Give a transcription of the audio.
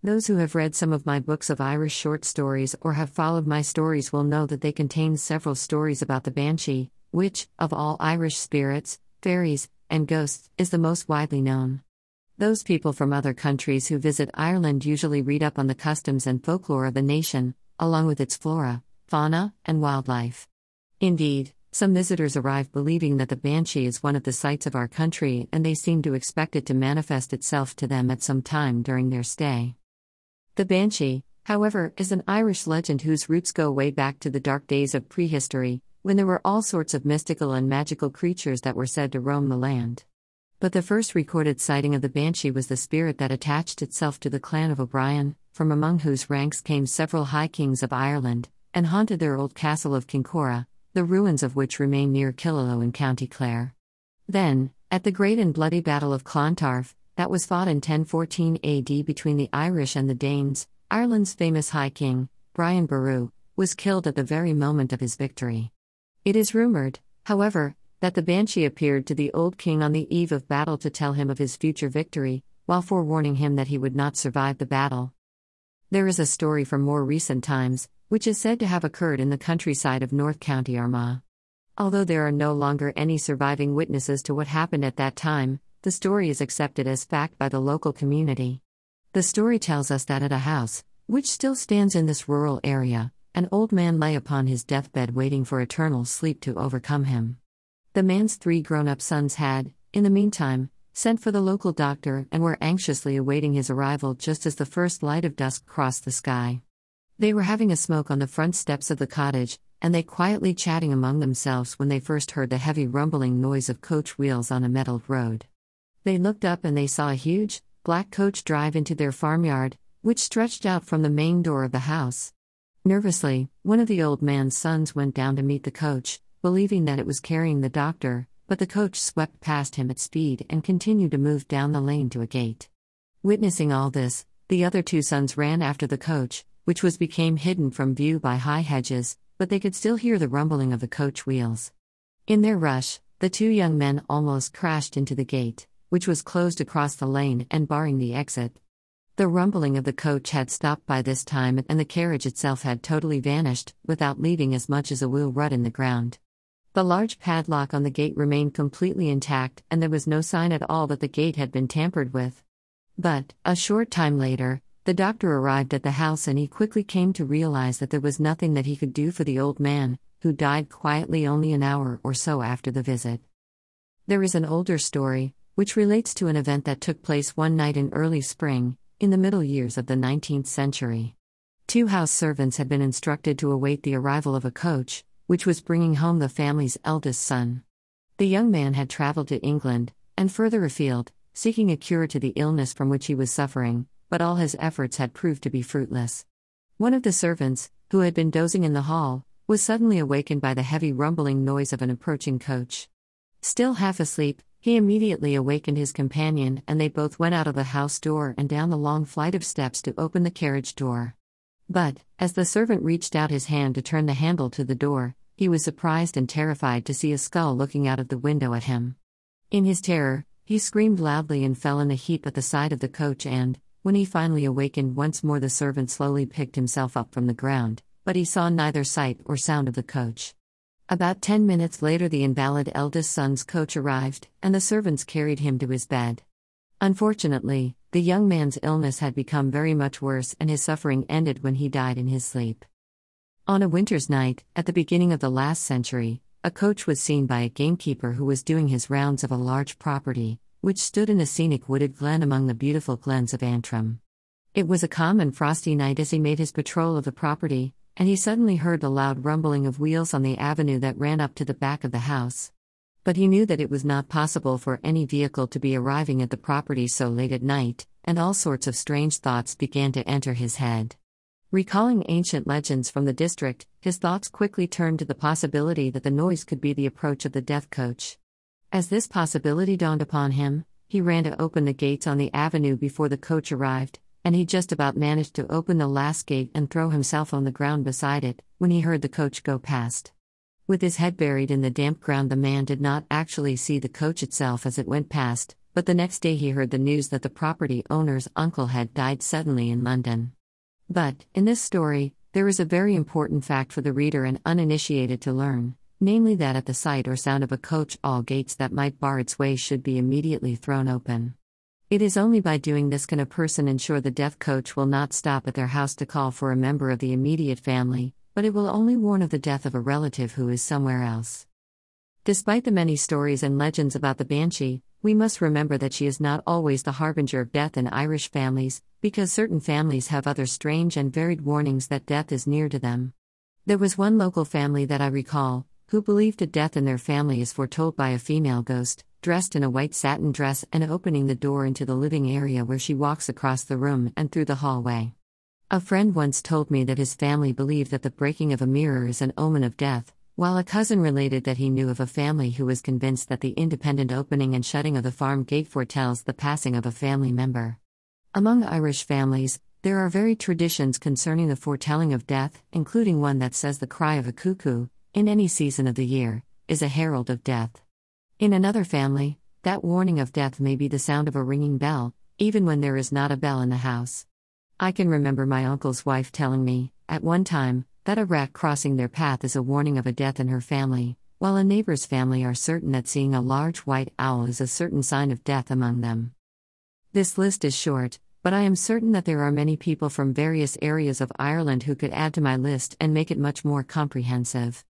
Those who have read some of my books of Irish short stories or have followed my stories will know that they contain several stories about the banshee, which, of all Irish spirits, fairies, and ghosts, is the most widely known. Those people from other countries who visit Ireland usually read up on the customs and folklore of the nation, along with its flora, fauna, and wildlife. Indeed, some visitors arrive believing that the banshee is one of the sights of our country and they seem to expect it to manifest itself to them at some time during their stay. The banshee, however, is an Irish legend whose roots go way back to the dark days of prehistory, when there were all sorts of mystical and magical creatures that were said to roam the land. But the first recorded sighting of the banshee was the spirit that attached itself to the clan of O'Brien, from among whose ranks came several high kings of Ireland, and haunted their old castle of Kincora, the ruins of which remain near Killaloe in County Clare. Then, at the great and bloody Battle of Clontarf, that was fought in 1014 AD between the Irish and the Danes, Ireland's famous High King, Brian Boru, was killed at the very moment of his victory. It is rumored, however, that the banshee appeared to the old king on the eve of battle to tell him of his future victory, while forewarning him that he would not survive the battle. There is a story from more recent times, which is said to have occurred in the countryside of North County Armagh. Although there are no longer any surviving witnesses to what happened at that time, the story is accepted as fact by the local community. The story tells us that at a house, which still stands in this rural area, an old man lay upon his deathbed waiting for eternal sleep to overcome him. The man's three grown up sons had, in the meantime, sent for the local doctor and were anxiously awaiting his arrival just as the first light of dusk crossed the sky. They were having a smoke on the front steps of the cottage, and they quietly chatting among themselves when they first heard the heavy rumbling noise of coach wheels on a metalled road. They looked up and they saw a huge, black coach drive into their farmyard, which stretched out from the main door of the house. Nervously, one of the old man's sons went down to meet the coach, believing that it was carrying the doctor, but the coach swept past him at speed and continued to move down the lane to a gate. Witnessing all this, the other two sons ran after the coach, which was became hidden from view by high hedges, but they could still hear the rumbling of the coach wheels. In their rush, the two young men almost crashed into the gate, which was closed across the lane and barring the exit. The rumbling of the coach had stopped by this time and the carriage itself had totally vanished, without leaving as much as a wheel rut in the ground. The large padlock on the gate remained completely intact, and there was no sign at all that the gate had been tampered with. But, a short time later, the doctor arrived at the house and he quickly came to realize that there was nothing that he could do for the old man, who died quietly only an hour or so after the visit. There is an older story, which relates to an event that took place one night in early spring, in the middle years of the 19th century. Two house servants had been instructed to await the arrival of a coach, which was bringing home the family's eldest son. The young man had traveled to England, and further afield, seeking a cure to the illness from which he was suffering, but all his efforts had proved to be fruitless. One of the servants, who had been dozing in the hall, was suddenly awakened by the heavy rumbling noise of an approaching coach. Still half asleep, he immediately awakened his companion, and they both went out of the house door and down the long flight of steps to open the carriage door. But, as the servant reached out his hand to turn the handle to the door, he was surprised and terrified to see a skull looking out of the window at him. In his terror, he screamed loudly and fell in a heap at the side of the coach and, when he finally awakened once more the servant slowly picked himself up from the ground, but he saw neither sight or sound of the coach. About ten minutes later the invalid eldest son's coach arrived, and the servants carried him to his bed. Unfortunately, the young man's illness had become very much worse and his suffering ended when he died in his sleep. On a winter's night, at the beginning of the last century, a coach was seen by a gamekeeper who was doing his rounds of a large property, which stood in a scenic wooded glen among the beautiful glens of Antrim. It was a calm and frosty night as he made his patrol of the property, and he suddenly heard the loud rumbling of wheels on the avenue that ran up to the back of the house. But he knew that it was not possible for any vehicle to be arriving at the property so late at night, and all sorts of strange thoughts began to enter his head. Recalling ancient legends from the district, his thoughts quickly turned to the possibility that the noise could be the approach of the death coach. As this possibility dawned upon him, he ran to open the gates on the avenue before the coach arrived, and he just about managed to open the last gate and throw himself on the ground beside it, when he heard the coach go past. With his head buried in the damp ground, the man did not actually see the coach itself as it went past, but the next day he heard the news that the property owner's uncle had died suddenly in London. But, in this story, there is a very important fact for the reader and uninitiated to learn, namely that at the sight or sound of a coach, all gates that might bar its way should be immediately thrown open. It is only by doing this can a person ensure the death coach will not stop at their house to call for a member of the immediate family, but it will only warn of the death of a relative who is somewhere else. Despite the many stories and legends about the Banshee, we must remember that she is not always the harbinger of death in Irish families, because certain families have other strange and varied warnings that death is near to them. There was one local family that I recall, who believed a death in their family is foretold by a female ghost, dressed in a white satin dress and opening the door into the living area where she walks across the room and through the hallway. A friend once told me that his family believed that the breaking of a mirror is an omen of death, while a cousin related that he knew of a family who was convinced that the independent opening and shutting of the farm gate foretells the passing of a family member. Among Irish families, there are varied traditions concerning the foretelling of death, including one that says the cry of a cuckoo, in any season of the year, is a herald of death. In another family, that warning of death may be the sound of a ringing bell, even when there is not a bell in the house. I can remember my uncle's wife telling me, at one time, that a rat crossing their path is a warning of a death in her family, while a neighbor's family are certain that seeing a large white owl is a certain sign of death among them. This list is short, but I am certain that there are many people from various areas of Ireland who could add to my list and make it much more comprehensive.